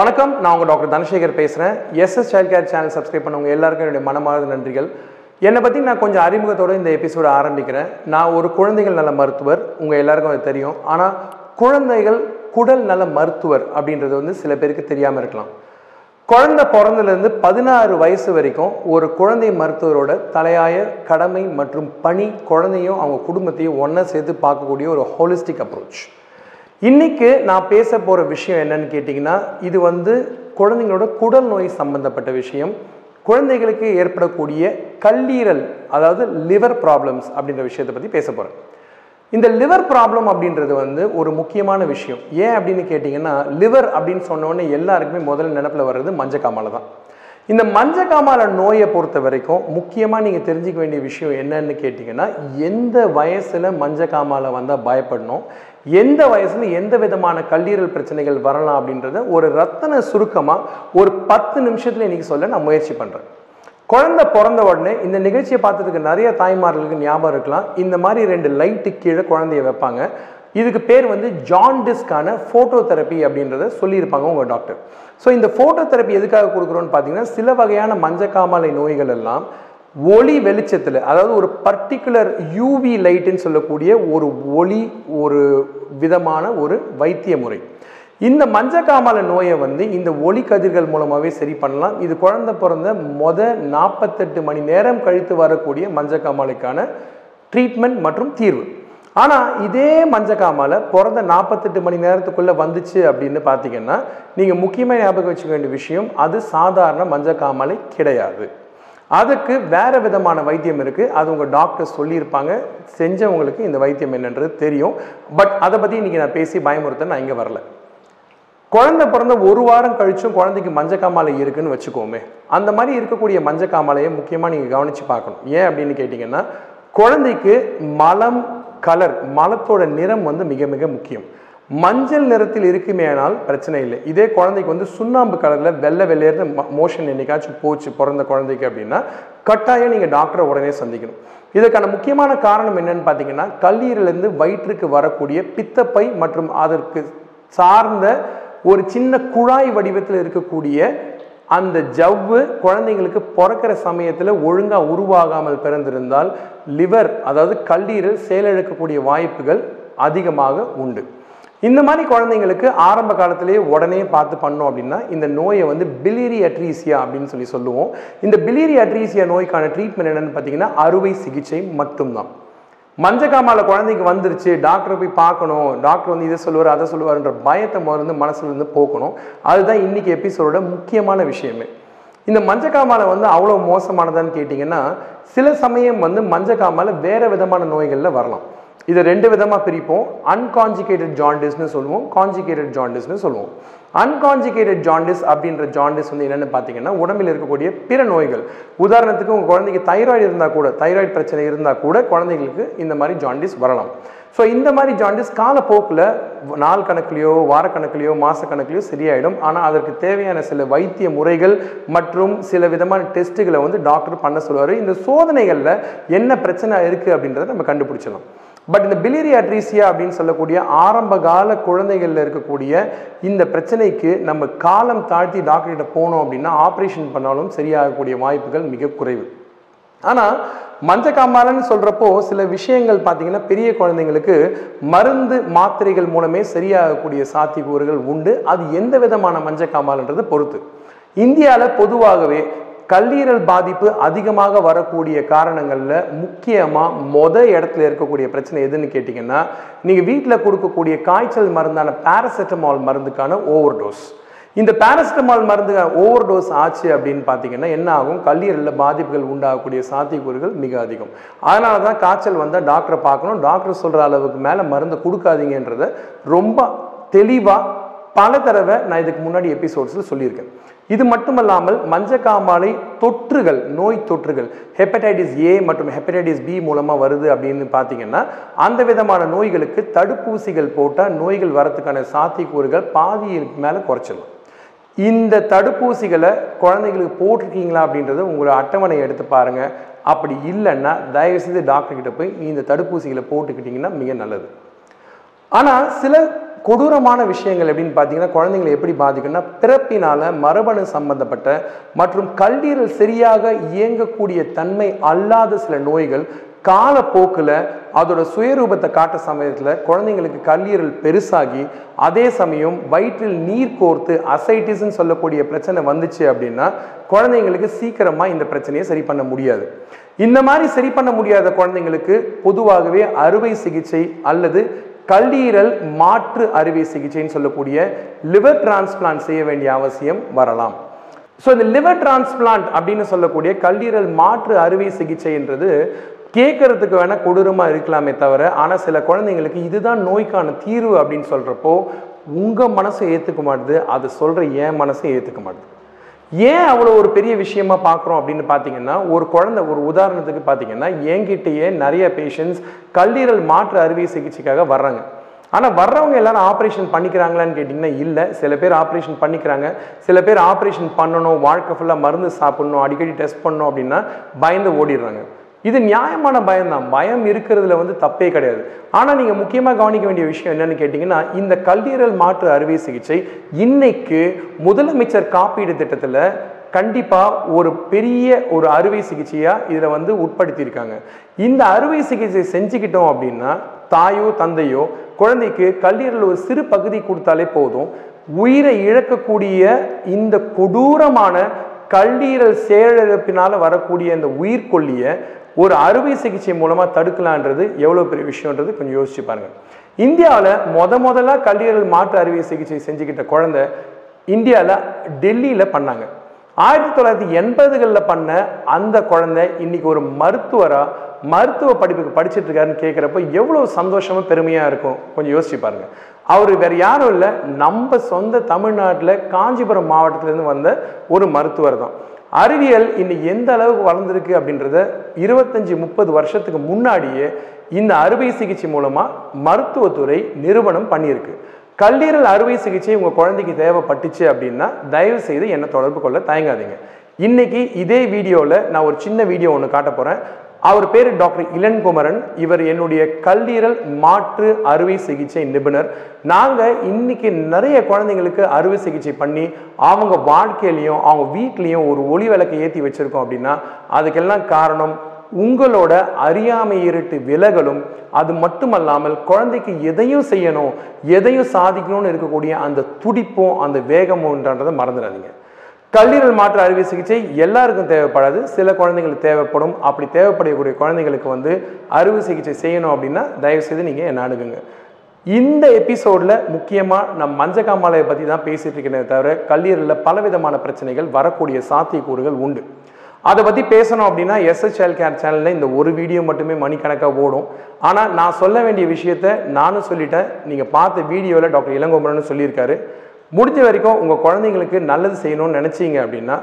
வணக்கம் நான் உங்கள் டாக்டர் தனசேகர் பேசுகிறேன் SS child care channel subscribe பண்ணவங்க எல்லாருக்கும் என்னுடைய மனமார்ந்த நன்றிகள். என்னை பற்றி நான் கொஞ்சம் அறிமுகத்தோடு இந்த எபிசோட ஆரம்பிக்கிறேன். நான் ஒரு குழந்தைகள் நல மருத்துவர். உங்கள் எல்லாருக்கும் அது தெரியும். ஆனால் குழந்தைகள் குடல் நல மருத்துவர் அப்படின்றது வந்து சில பேருக்கு தெரியாமல் இருக்கலாம். குழந்தை பிறந்ததுலேருந்து பதினாறு வயசு வரைக்கும் ஒரு குழந்தை மருத்துவரோட தலையாய கடமை மற்றும் பணி குழந்தையும் அவங்க குடும்பத்தையும் ஒன்றா சேர்த்து பார்க்கக்கூடிய ஒரு ஹோலிஸ்டிக் அப்ரோச் இன்னைக்கு நான் பேச போகிற விஷயம் என்னன்னு கேட்டிங்கன்னா இது வந்து குழந்தைங்களோட குடல் நோய் சம்பந்தப்பட்ட விஷயம். குழந்தைகளுக்கு ஏற்படக்கூடிய கல்லீரல் அதாவது லிவர் ப்ராப்ளம்ஸ் அப்படின்ற விஷயத்தை பற்றி பேச போகிறேன் இந்த லிவர் ப்ராப்ளம் அப்படின்றது வந்து ஒரு முக்கியமான விஷயம். ஏன் அப்படின்னு கேட்டிங்கன்னா லிவர் அப்படின்னு சொன்னோடனே எல்லாருக்குமே முதல்ல நினப்பில் வர்றது மஞ்சக்காமலை தான். இந்த மஞ்சக்காமாலை நோயை பொறுத்த வரைக்கும் முக்கியமாக நீங்கள் தெரிஞ்சுக்க வேண்டிய விஷயம் என்னன்னு கேட்டிங்கன்னா எந்த வயசில் மஞ்சக்காமாலை வந்தால் பயப்படணும்? எந்த வயசுல எந்த விதமான கல்லீரல் பிரச்சனைகள் வரலாம் அப்படின்றத ஒரு ரத்தன சுருக்கமாக ஒரு பத்து நிமிஷத்தில் இன்னைக்கு சொல்ல நான் முயற்சி பண்ணுறேன் குழந்தை பிறந்த உடனே இந்த நிகழ்ச்சியை பார்த்ததுக்கு நிறைய தாய்மார்களுக்கு ஞாபகம் இருக்கலாம். இந்த மாதிரி ரெண்டு லைட்டு கீழே குழந்தைய வைப்பாங்க. இதுக்கு பேர் வந்து ஜாண்டிஸ்க்கான ஃபோட்டோ தெரப்பி அப்படின்றத சொல்லியிருப்பாங்க உங்கள் டாக்டர் ஸோ இந்த ஃபோட்டோ தெரப்பி எதுக்காக கொடுக்குறோன்னு பார்த்தீங்கன்னா சில வகையான மஞ்சக்காமலை நோய்கள் எல்லாம் ஒளி வெளிச்சத்தில் அதாவது ஒரு பர்டிகுலர் யூவி லைட்டுன்னு சொல்லக்கூடிய ஒரு ஒளி ஒரு விதமான ஒரு வைத்திய முறை. இந்த மஞ்சக்காமல நோயை வந்து இந்த ஒளி கதிர்கள் மூலமாகவே சரி பண்ணலாம். இது குழந்தை பிறந்த மொத நாற்பத்தெட்டு மணி நேரம் கழித்து வரக்கூடிய மஞ்சக்காமலைக்கான ட்ரீட்மெண்ட் மற்றும் தீர்வு. ஆனால் இதே மஞ்சக்காமாலை பிறந்த நாற்பத்தெட்டு மணி நேரத்துக்குள்ளே வந்துச்சு அப்படின்னு பார்த்தீங்கன்னா நீங்கள் முக்கியமாக ஞாபகம் வச்சுக்க வேண்டிய விஷயம் அது சாதாரண மஞ்சக்காமலை கிடையாது. அதுக்கு வேற விதமான வைத்தியம் இருக்குது அது உங்கள் டாக்டர் சொல்லியிருப்பாங்க. செஞ்சவங்களுக்கு இந்த வைத்தியம் என்னன்றது தெரியும். பட் அதை பற்றி இன்றைக்கி நான் பேசி பயமுறுத்த நான் இங்கே வரல. குழந்தை பிறந்த ஒரு வாரம் கழிச்சும் குழந்தைக்கு மஞ்சக்காமாலை இருக்குன்னு வச்சுக்கோமே. அந்த மாதிரி இருக்கக்கூடிய மஞ்சக்காமாலையை முக்கியமாக நீங்கள் கவனித்து பார்க்கணும். ஏன் அப்படின்னு கேட்டிங்கன்னா குழந்தைக்கு மலம் கலர் மலத்தோட நிறம் வந்து மிக மிக முக்கியம். மஞ்சள் நிறத்தில் இருக்குமேனால் பிரச்சனை இல்லை. இதே குழந்தைக்கு வந்து சுண்ணாம்பு கலரில் வெள்ளை வெள்ளையர்னு மோஷன் என்னைக்காச்சும் போச்சு பிறந்த குழந்தைக்கு அப்படின்னா கட்டாயம் நீங்கள் டாக்டரை உடனே சந்திக்கணும். இதற்கான முக்கியமான காரணம் என்னன்னு பார்த்தீங்கன்னா கல்லீரலேருந்து வயிற்றுக்கு வரக்கூடிய பித்தப்பை மற்றும் அதற்கு சார்ந்த ஒரு சின்ன குழாய் வடிவத்தில் இருக்கக்கூடிய அந்த ஜவ்வு குழந்தைங்களுக்கு பிறக்கிற சமயத்தில் ஒழுங்காக உருவாகாமல் பிறந்திருந்தால் லிவர் அதாவது கல்லீரல் செயலிழக்கக்கூடிய வாய்ப்புகள் அதிகமாக உண்டு. இந்த மாதிரி குழந்தைங்களுக்கு ஆரம்ப காலத்திலேயே உடனே பார்த்து பண்ணோம் அப்படின்னா இந்த நோயை வந்து பிலிரி அட்ரீசியா அப்படின்னு சொல்லி சொல்லுவோம். இந்த பிலிரி அட்ரீசியா நோய்க்கான ட்ரீட்மெண்ட் என்னன்னு பார்த்தீங்கன்னா அறுவை சிகிச்சை மட்டும்தான். மஞ்சக்காமால குழந்தைக்கு வந்துருச்சு டாக்டரை போய் பார்க்கணும் டாக்டர் வந்து இதை சொல்லுவார் அதை சொல்லுவார்ன்ற பயத்தை முதல்ல மனசுல இருந்து போக்கணும். அதுதான் இன்னைக்கு எபிசோடோட முக்கியமான விஷயமே. இந்த மஞ்சக்காமாலை வந்து அவ்வளோ மோசமானதான்னு கேட்டிங்கன்னா சில சமயம் வந்து மஞ்சக்காமாலை வேற விதமான நோய்களில் வரலாம். இதை ரெண்டு விதமாக பிரிப்போம். அன்கான்ஜிகேட்டட் ஜாண்டிஸ்னு சொல்லுவோம். கான்ஜிகேட்டட் ஜாண்டிஸ்னு சொல்லுவோம். அன்கான்ஜிகேட்டட் ஜாண்டிஸ் அப்படின்ற ஜாண்டிஸ் வந்து என்னென்னு பார்த்தீங்கன்னா உடம்பில் இருக்கக்கூடிய பிற நோய்கள். உதாரணத்துக்கு உங்கள் குழந்தைக்கு தைராய்டு இருந்தால் கூட தைராய்டு பிரச்சனை இருந்தால் கூட குழந்தைங்களுக்கு இந்த மாதிரி ஜாண்டிஸ் வரலாம். ஸோ இந்த மாதிரி ஜாண்டிஸ் காலப்போக்கில் நாள் கணக்குலையோ வாரக்கணக்குலையோ மாதக்கணக்குலையோ சரியாயிடும். ஆனால் அதற்கு தேவையான சில வைத்திய முறைகள் மற்றும் சில விதமான டெஸ்ட்டுகளை வந்து டாக்டர் பண்ண சொல்லுவார். இந்த சோதனைகளில் என்ன பிரச்சனை இருக்குது அப்படின்றத நம்ம கண்டுபிடிச்சிடலாம். பட் இந்த பிலிரி அட்ரீசியா அப்படின்னு சொல்லக்கூடிய ஆரம்ப கால குழந்தைகளில் இருக்கக்கூடிய இந்த பிரச்சனைக்கு நம்ம காலம் தாழ்த்தி டாக்டர்கிட்ட போனோம் அப்படின்னா ஆப்ரேஷன் பண்ணாலும் சரியாகக்கூடிய வாய்ப்புகள் மிக குறைவு. ஆனால் மஞ்சக்காமாலன்னு சொல்கிறப்போ சில விஷயங்கள் பார்த்தீங்கன்னா பெரிய குழந்தைங்களுக்கு மருந்து மாத்திரைகள் மூலமே சரியாகக்கூடிய சாத்தியக்கூறுகள் உண்டு. அது எந்த விதமான மஞ்சக்காமாலன்றது பொறுத்து. இந்தியாவில் பொதுவாகவே கல்லீரல் பாதிப்பு அதிகமாக வரக்கூடிய காரணங்களில் முக்கியமாக மொத இடத்துல இருக்கக்கூடிய பிரச்சனை எதுன்னு கேட்டிங்கன்னா நீங்கள் வீட்டில் கொடுக்கக்கூடிய காய்ச்சல் மருந்தான பேராசிட்டமால் மருந்துக்கான ஓவர் டோஸ் இந்த பேராசிட்டமால் மருந்து ஓவர் டோஸ் ஆச்சு அப்படின்னு பார்த்தீங்கன்னா என்ன ஆகும்? கல்லீரலில் பாதிப்புகள் உண்டாகக்கூடிய சாத்தியக்கூறுகள் மிக அதிகம். அதனால தான் காய்ச்சல் வந்தால் டாக்டரை பார்க்கணும். டாக்டர் சொல்கிற அளவுக்கு மேலே மருந்து கொடுக்காதீங்கன்றத ரொம்ப தெளிவாக பல தடவை நான் இதுக்கு முன்னாடி எபிசோட்ஸில் சொல்லியிருக்கேன். இது மட்டுமல்லாமல் மஞ்சக்காமாலை தொற்றுகள் நோய் தொற்றுகள் ஹெப்படைட்டிஸ் ஏ மற்றும் ஹெப்படைட்டிஸ் பி மூலமாக வருது அப்படின்னு பார்த்தீங்கன்னா அந்த விதமான நோய்களுக்கு தடுப்பூசிகள் போட்டால் நோய்கள் வரத்துக்கான சாத்தியக்கூறுகள் பாதிக்கு மேலே குறைச்சிடலாம் இந்த தடுப்பூசிகளை குழந்தைங்களுக்கு போட்டிருக்கீங்களா அப்படின்றத உங்களோட அட்டவணையை எடுத்து பாருங்கள் அப்படி இல்லைன்னா தயவுசெய்து டாக்டர்கிட்ட போய் இந்த தடுப்பூசிகளை போட்டுக்கிட்டிங்கன்னா மிக நல்லது. ஆனால் சில கொடூரமான விஷயங்கள் எப்படின்னு பார்த்தீங்கன்னா குழந்தைங்களை எப்படி பாதிக்குன்னா பிறப்பினால மரபணு சம்பந்தப்பட்ட மற்றும் கல்லீரல் சரியாக இயங்கக்கூடிய தன்மை அல்லாத சில நோய்கள் காலப்போக்கில் அதோட சுயரூபத்தை காட்ட சமயத்தில் குழந்தைங்களுக்கு கல்லீரல் பெருசாகி அதே சமயம் வயிற்றில் நீர் கோர்த்து அசைட்டிஸ்ன்னு சொல்லக்கூடிய பிரச்சனை வந்துச்சு அப்படின்னா குழந்தைங்களுக்கு சீக்கிரமாக இந்த பிரச்சனையை சரி பண்ண முடியாது. இந்த மாதிரி சரி பண்ண முடியாத குழந்தைங்களுக்கு பொதுவாகவே அறுவை சிகிச்சை அல்லது கல்லீரல் மாற்று அறுவை சிகிச்சைன்னு சொல்லக்கூடிய லிவர் டிரான்ஸ்பிளான்ட் செய்ய வேண்டிய அவசியம் வரலாம். ஸோ இந்த லிவர் டிரான்ஸ்பிளான்ட் அப்படின்னு சொல்லக்கூடிய கல்லீரல் மாற்று அறுவை சிகிச்சைன்றது கேட்கறதுக்கு வேணால் கொடூரமாக இருக்கலாமே தவிர ஆனால் சில குழந்தைங்களுக்கு இதுதான் நோய்க்கான தீர்வு அப்படின்னு சொல்கிறப்போ உங்கள் மனசை ஏற்றுக்க மாட்டுது அது சொல்கிற என் மனசை ஏற்றுக்க மாட்டுது. ஏன் அவ்வளோ ஒரு பெரிய விஷயமா பார்க்குறோம் அப்படின்னு பார்த்தீங்கன்னா ஒரு குழந்தை ஒரு உதாரணத்துக்கு பார்த்தீங்கன்னா என்கிட்டயே நிறைய பேஷண்ட்ஸ் கல்லீரல் மாற்று அறுவை சிகிச்சைக்காக வர்றாங்க. ஆனால் வர்றவங்க எல்லாரும் ஆப்ரேஷன் பண்ணிக்கிறாங்களான்னு கேட்டிங்கன்னா இல்லை. சில பேர் ஆப்ரேஷன் பண்ணிக்கிறாங்க. சில பேர் ஆப்ரேஷன் பண்ணணும் வாழ்க்கை ஃபுல்லாக மருந்து சாப்பிடணும் அடிக்கடி டெஸ்ட் பண்ணணும் அப்படின்னா பயந்து ஓடிடுறாங்க. இது நியாயமான பயம் தான் பயம் இருக்கிறதுல வந்து தப்பே கிடையாது. ஆனால் நீங்கள் முக்கியமாக கவனிக்க வேண்டிய விஷயம் என்னன்னு கேட்டிங்கன்னா இந்த கல்லீரல் மாற்று அறுவை சிகிச்சை இன்னைக்கு முதலமைச்சர் காப்பீடு திட்டத்தில் கண்டிப்பாக ஒரு பெரிய ஒரு அறுவை சிகிச்சையாக இதில் வந்து உட்படுத்தியிருக்காங்க. இந்த அறுவை சிகிச்சை செஞ்சுக்கிட்டோம் அப்படின்னா தாயோ தந்தையோ குழந்தைக்கு கல்லீரல் ஒரு சிறு பகுதி கொடுத்தாலே போதும். உயிரை இழக்கக்கூடிய இந்த கொடூரமான கல்லீரல் செயலிழப்பினால் வரக்கூடிய இந்த உயிர்கொல்லியை ஒரு அறுவை சிகிச்சை மூலமாக தடுக்கலான்றது எவ்வளோ பெரிய விஷயன்றது கொஞ்சம் யோசிச்சு பாருங்கள் இந்தியாவில் முத முதலாக கல்லீரல் மாற்று அறுவை சிகிச்சை செஞ்சுக்கிட்ட குழந்தை இந்தியாவில் டெல்லியில் பண்ணாங்க. ஆயிரத்தி தொள்ளாயிரத்தி எண்பதுகளில் பண்ண அந்த குழந்தை இன்னைக்கு ஒரு மருத்துவராக மருத்துவ படிப்புக்கு படிச்சுட்டு இருக்காருன்னு கேட்குறப்ப எவ்வளோ சந்தோஷமாக பெருமையாக இருக்கும். கொஞ்சம் யோசிச்சு பாருங்க. அவர் வேறு யாரும் இல்லை நம்ம சொந்த தமிழ்நாட்டில் காஞ்சிபுரம் மாவட்டத்திலேருந்து வந்த ஒரு மருத்துவர் தான். அறிவியல் இன்னைக்கு எந்த அளவுக்கு வளர்ந்துருக்கு அப்படின்றத இருபத்தஞ்சி முப்பது வருஷத்துக்கு முன்னாடியே இந்த அறுவை சிகிச்சை மூலமாக மருத்துவத்துறை நிறுவனம் பண்ணியிருக்கு. கல்லீரல் அறுவை சிகிச்சை உங்கள் குழந்தைக்கு தேவைப்பட்டுச்சு அப்படின்னா தயவு செய்து என்னை தொடர்பு கொள்ள தயங்காதீங்க. இன்னைக்கு இதே வீடியோவில் நான் ஒரு சின்ன வீடியோ ஒன்று காட்ட போகிறேன் அவர் பேர் டாக்டர் இளன்குமரன் இவர் என்னுடைய கல்லீரல் மாற்று அறுவை சிகிச்சை நிபுணர். நாங்கள் இன்னைக்கு நிறைய குழந்தைங்களுக்கு அறுவை சிகிச்சை பண்ணி அவங்க வாழ்க்கையிலையும் அவங்க வீட்லேயும் ஒரு ஒளி விளக்கை ஏற்றி வச்சுருக்கோம் அப்படின்னா அதுக்கெல்லாம் காரணம் உங்களோட அறியாமை இருட்டு விலகலும் அது மட்டுமல்லாமல் குழந்தைக்கு எதையும் செய்யணும் எதையும் சாதிக்கணும்னு இருக்கக்கூடிய அந்த துடிப்பும் அந்த வேகமும்ன்றதை மறந்துடாதீங்க. கல்லீரல் மாற்று அறுவை சிகிச்சை எல்லாருக்கும் தேவைப்படாது. சில குழந்தைங்களுக்கு தேவைப்படும். அப்படி தேவைப்படக்கூடிய குழந்தைங்களுக்கு வந்து அறுவை சிகிச்சை செய்யணும் அப்படின்னா தயவு செய்து நீங்கள் என்ன அணுகுங்க. இந்த எபிசோடில் முக்கியமாக நம் மஞ்சக்காமாலையை பற்றி தான் பேசிகிட்டு இருக்கேனே தவிர கல்லீரலில் பலவிதமான பிரச்சனைகள் வரக்கூடிய சாத்தியக்கூறுகள் உண்டு. அதை பற்றி பேசணும் அப்படின்னா எஸ்எஸ்எல் கேர் சேனலில் இந்த ஒரு வீடியோ மட்டுமே மணிக்கணக்காக ஓடும். ஆனால் நான் சொல்ல வேண்டிய விஷயத்த நானும் சொல்லிட்டேன். நீங்கள் பார்த்த வீடியோவில் டாக்டர் இளங்கோமரன் சொல்லியிருக்காரு. முடிஞ்ச வரைக்கும் உங்கள் குழந்தைங்களுக்கு நல்லது செய்யணும்னு நினச்சிங்க அப்படின்னா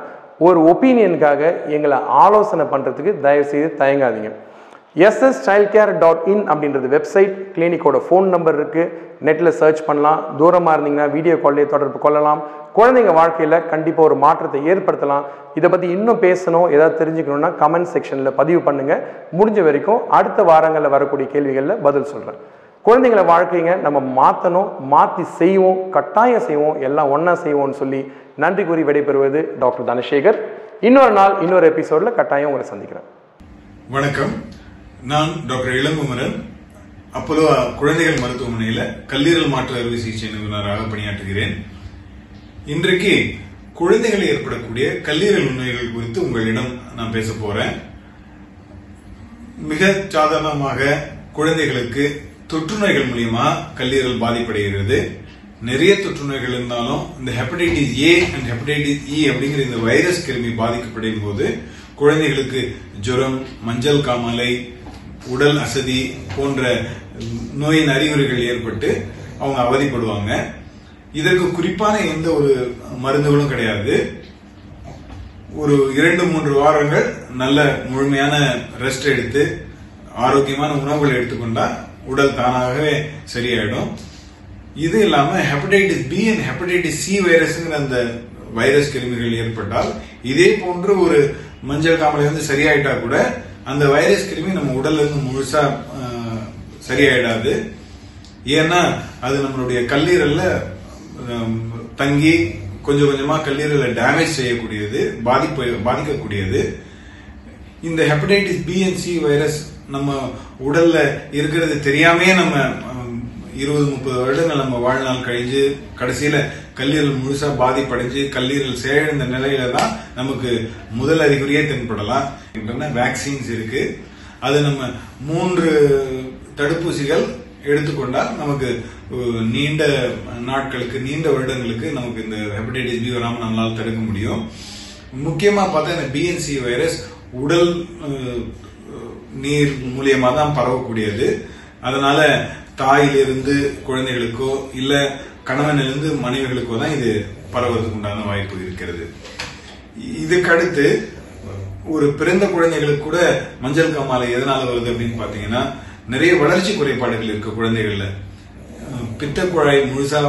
ஒரு ஒப்பீனியனுக்காக எங்களை ஆலோசனை பண்ணுறதுக்கு தயவுசெய்து தயங்காதீங்க. SS child care dot in அப்படின்றது வெப்சைட் கிளினிக்கோட ஃபோன் நம்பர் இருக்குது நெட்டில் சர்ச் பண்ணலாம். தூரமாக இருந்தீங்கன்னா வீடியோ கால்லேயே தொடர்பு கொள்ளலாம். குழந்தைங்க வாழ்க்கையில் கண்டிப்பாக ஒரு மாற்றத்தை ஏற்படுத்தலாம். இதை பற்றி இன்னும் பேசணும். ஏதாவது தெரிஞ்சுக்கணுன்னா கமெண்ட் செக்ஷனில் பதிவு பண்ணுங்கள் முடிஞ்ச வரைக்கும் அடுத்த வாரங்களில் வரக்கூடிய கேள்விகளில் பதில் சொல்கிறேன் குழந்தைங்கள வாழ்க்கைங்க நம்ம மாற்றணும் மாற்றி செய்வோம் கட்டாயம் செய்வோம் எல்லாம் ஒன்றா செய்வோம்னு சொல்லி நன்றி கூறி விடைபெறுவது டாக்டர் தனசேகர். இன்னொரு நாள் இன்னொரு எபிசோடில் கட்டாயம் உங்களை சந்திக்கிறேன். வணக்கம். நான் டாக்டர் இளங்குமரன். அப்போலோ குழந்தைகள் மருத்துவமனையில் கல்லீரல் மாற்று அறுவை சிகிச்சை நிபுணராக பணியாற்றுகிறேன். இன்றைக்கு குழந்தைகள் ஏற்படக்கூடிய கல்லீரல் நோய்கள் குறித்து உங்களிடம் நான் பேச போறேன். மிக சாதாரணமாக குழந்தைகளுக்கு தொற்று நோய்கள் மூலியமா கல்லீரல் பாதிப்படைகிறது. நிறைய தொற்று நோய்கள் இருந்தாலும் இந்த hepatitis A and hepatitis E அப்படிங்கிற இந்த வைரஸ் கிருமி பாதிக்கப்படும் போது குழந்தைகளுக்கு ஜுரம் மஞ்சள் காமலை உடல் அசதி போன்ற நோயின் அறிகுறிகள் ஏற்பட்டு அவங்க அவதிப்படுவாங்க. இதற்கு குறிப்பான எந்த ஒரு மருந்துகளும் கிடையாது. ஒரு இரண்டு மூன்று வாரங்கள் நல்ல முழுமையான ரெஸ்ட் எடுத்து ஆரோக்கியமான உணவுகள் எடுத்துக்கொண்டா உடல் தானாகவே சரியாயிடும். இது இல்லாம hepatitis B and hepatitis C வைரஸ்ங்கிற அந்த வைரஸ் கிருமிகள் ஏற்பட்டால் இதே போன்று ஒரு மஞ்சள் காமலை வந்து சரியாயிட்டா கூட அந்த வைரஸ் கிருமி நம்ம உடல்ல இருந்து முழுசா சரியாயிடாது. ஏன்னா அது நம்மளுடைய கல்லீரல்ல தங்கி கொஞ்சம் கொஞ்சமா கல்லீரலை டேமேஜ் செய்யக்கூடியது பாதிப்பு பாதிக்கக்கூடியது. இந்த hepatitis B and C virus நம்ம உடல்ல இருக்கிறது தெரியாமே நம்ம இருபது முப்பது வருடங்கள் நம்ம வாழ்நாள் கழிஞ்சு கடைசியில கல்லீரல் முழுசா பாதிப்படைஞ்சு கல்லீரல் சேழந்த நிலையில தான் நமக்கு முதல் அறிகுறியே தென்படலாம் வேக்சின்ஸ் இருக்கு. அது நம்ம மூன்று தடுப்பூசிகள் எடுத்துக்கொண்டால் நமக்கு நீண்ட நாட்களுக்கு நீண்ட வருடங்களுக்கு நமக்கு இந்த ஹெப்படைட்டிஸ் பி வராமல் நம்மளால் தடுக்க முடியும். முக்கியமாக பார்த்தா இந்த பிஎன்சி வைரஸ் உடல் நீர் மூலியமா தான் பரவக்கூடியது. அதனால தாயிலிருந்து குழந்தைகளுக்கோ இல்ல கணவனிலிருந்து மனைவிகளுக்கோ தான் இது பரவதுக்கு உண்டான வாய்ப்பு இருக்கிறது. இதுக்கடுத்து ஒரு பிறந்த குழந்தைகளுக்கு கூட மஞ்சள் காமாலை எதனால வருது அப்படின்னு பாத்தீங்கன்னா நிறைய வளர்ச்சி குறைபாடுகள் இருக்கு குழந்தைகள்ல. பித்த குழாய் முழுசா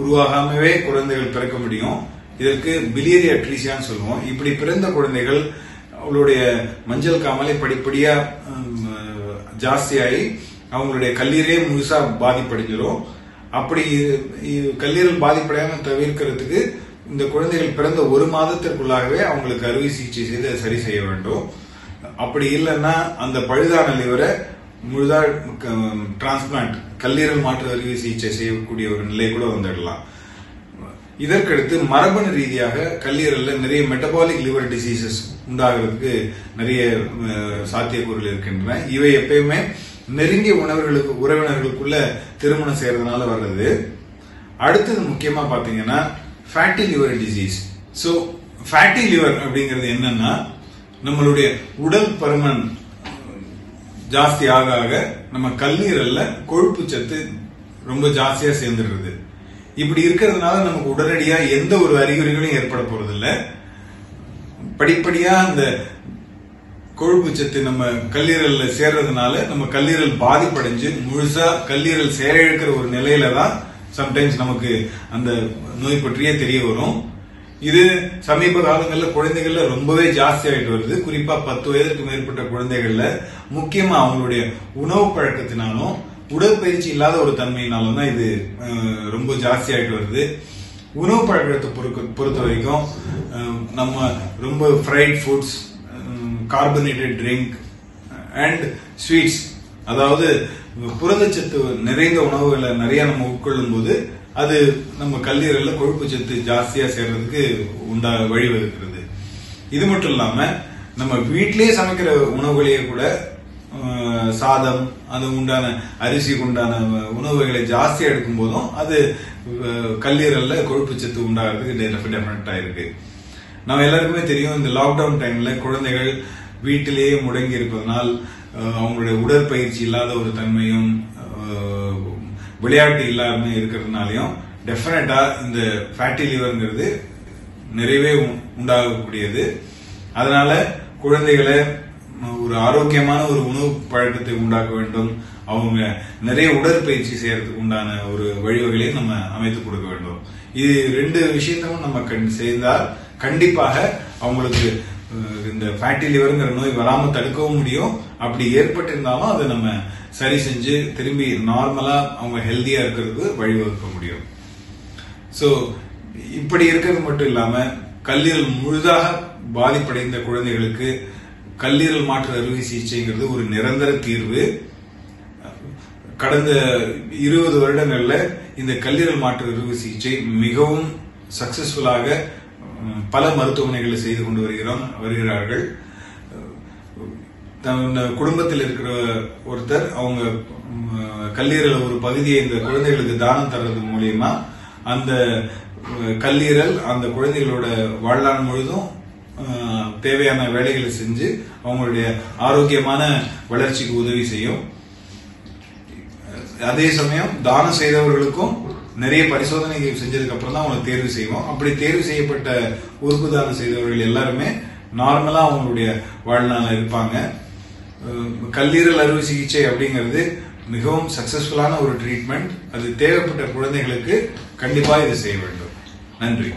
உருவாகாமவே குழந்தைகள் பிறக்க முடியும். இதற்கு பிலியரி அட்ரீசியான்னு சொல்லுவோம். இப்படி பிறந்த குழந்தைகள் அவளுடைய மஞ்சள் காமலை படிப்படியா ஜாஸ்தியாகி அவங்களுடைய கல்லீரே முழுசா பாதிப்படைஞ்சிடும் அப்படி கல்லீரல் பாதிப்படையாம தவிர்க்கிறதுக்கு இந்த குழந்தைகள் பிறந்த ஒரு மாதத்திற்குள்ளாகவே அவங்களுக்கு அறுவை சிகிச்சை செய்து சரி செய்ய வேண்டும். அப்படி இல்லைன்னா அந்த பழுதான லிவரை முழுதா டிரான்ஸ்பிளான்ட் கல்லீரல் மாற்று அறுவை சிகிச்சை செய்யக்கூடிய ஒரு நிலை கூட வந்துடலாம். இதற்கடுத்து மரபணு ரீதியாக கல்லீரலில் நிறைய மெட்டபாலிக் லிவர் டிசீசஸ் உண்டாகிறதுக்கு நிறைய சாத்தியக்கூறுகள் இருக்கின்றன. இவை எப்பயுமே நெருங்கிய உணவர்களுக்கு உறவினர்களுக்குள்ள திருமணம் செய்யறதுனால வர்றது. அடுத்தது முக்கியமா பாத்தீங்கன்னா fatty liver disease so fatty liver அப்படிங்கிறது என்னன்னா நம்மளுடைய உடல் பருமன் ஜாஸ்தி ஆக ஆக நம்ம கல்லீரல்ல கொழுப்பு சத்து ரொம்ப ஜாஸ்தியா சேர்ந்துடுறது. இப்படி இருக்கிறதுனால நமக்கு உடனடியா எந்த ஒரு அறிகுறிகளும் ஏற்பட போறதில்ல. படிப்படியா அந்த கொழுப்பு சத்து நம்ம கல்லீரல்ல சேர்றதுனால நம்ம கல்லீரல் பாதிப்படைஞ்சு முழுசா கல்லீரல் செயலிழக்கிற ஒரு நிலையில தான் சம்டைம்ஸ் நமக்கு அந்த நோய் பற்றியே தெரிய வரும். இது சமீப காலங்களில் குழந்தைகள்ல ரொம்பவே ஜாஸ்தி ஆகிட்டு வருது. குறிப்பா பத்து வயதுக்கு மேற்பட்ட குழந்தைகள்ல முக்கியமா அவங்களுடைய உணவு பழக்கத்தினாலும் உடற்பயிற்சி இல்லாத ஒரு தன்மையினால தான் இது ரொம்ப ஜாஸ்தியாயிட்டு வருது. உணவு பழக்கத்தை பொறுக்க- பொறுத்த வரைக்கும் நம்ம ரொம்ப fried foods carbonated drink and sweets அதாவது புரதச்சத்து நிறைந்த உணவுகளை நிறைய நம்ம உட்கொள்ளும் போது அது நம்ம கல்லீரல்ல கொழுப்பு சத்து ஜாஸ்தியா சேர்றதுக்கு உண்டா வழிவகுக்கிறது. இது மட்டும் இல்லாம நம்ம வீட்டிலேயே சமைக்கிற உணவுகளையே கூட சாதம் அது உண்டான அரிசிக்கு உண்டான உணவுகளை ஜாஸ்தியாக எடுக்கும் போதும் அது கல்லீரலில் கல்லீரல்ல கொழுப்பு சத்து உண்டாகிறதுக்கு டெஃபினட்டா இருக்கு நம்ம எல்லாருக்குமே தெரியும் இந்த லாக்டவுன் டைம்ல குழந்தைகள் வீட்டிலேயே முடங்கி இருப்பதனால் அவங்களுடைய உடற்பயிற்சி இல்லாத ஒரு தன்மையும் விளையாட்டு இல்லாம இருக்கிறதுனாலையும் டெஃபினட்டா இந்த ஃபேட்டி லிவர்ங்கிறது நிறையவே உண்டாகக்கூடியது. அதனால குழந்தைகளை ஒரு ஆரோக்கியமான ஒரு உணவு பழக்கத்தை உண்டாக்க வேண்டும். அவங்க நிறைய உடற்பயிற்சி செய்யறதுக்கு உண்டான ஒரு வழிவகையை நம்ம அமைத்து கொடுக்க வேண்டும். இது ரெண்டு விஷயத்தையும் நம்ம கண் செய்தால் கண்டிப்பாக அவங்களுக்கு இந்த ஃபேட்டி லிவருங்கிற நோய் வராமல் தடுக்கவும் முடியும். அப்படி ஏற்பட்டிருந்தாலும் அதை நம்ம சரி செஞ்சு திரும்பி நார்மலா அவங்க ஹெல்த்தியாக இருக்கிறதுக்கு வழிவகுக்க முடியும். ஸோ இப்படி இருக்கிறது மட்டும் இல்லாம கல்லீரல் முழுதாக பாதிப்படைந்த குழந்தைகளுக்கு கல்லீரல் மாற்று அறுவை சிகிச்சைங்கிறது ஒரு நிரந்தர தீர்வு. கடந்த இருபது வருடங்களில் இந்த கல்லீரல் மாற்று அறுவை சிகிச்சை மிகவும் சக்சஸ்ஃபுல்லாக பல மருத்துவமனைகளை செய்து கொண்டு வருகிறோம் வருகிறார்கள். தன் குடும்பத்தில் இருக்கிற ஒருத்தர் அவங்க கல்லீரல் ஒரு பகுதியை இந்த குழந்தைகளுக்கு தானம் தர்றது மூலியமா அந்த கல்லீரல் அந்த குழந்தைகளோட வாழ்நாள் முழுதும் தேவையான வேலைகளை செஞ்சு அவங்களுடைய ஆரோக்கியமான வளர்ச்சிக்கு உதவி செய்யும். அதே சமயம் தானம் செய்தவர்களுக்கும் நிறைய பரிசோதனைகள் செஞ்சதுக்கு அப்புறம் தான் அவங்களை தேர்வு செய்வோம். அப்படி தேர்வு செய்யப்பட்ட உறுப்பு தானம் செய்தவர்கள் எல்லாருமே நார்மலா அவங்களுடைய வாழ்நாள் இருப்பாங்க. கல்லீரல் அறுவை சிகிச்சை அப்படிங்கிறது மிகவும் சக்சஸ்ஃபுல்லான ஒரு ட்ரீட்மெண்ட் அது தேவைப்பட்ட குழந்தைகளுக்கு கண்டிப்பாக இது செய்ய வேண்டும். நன்றி.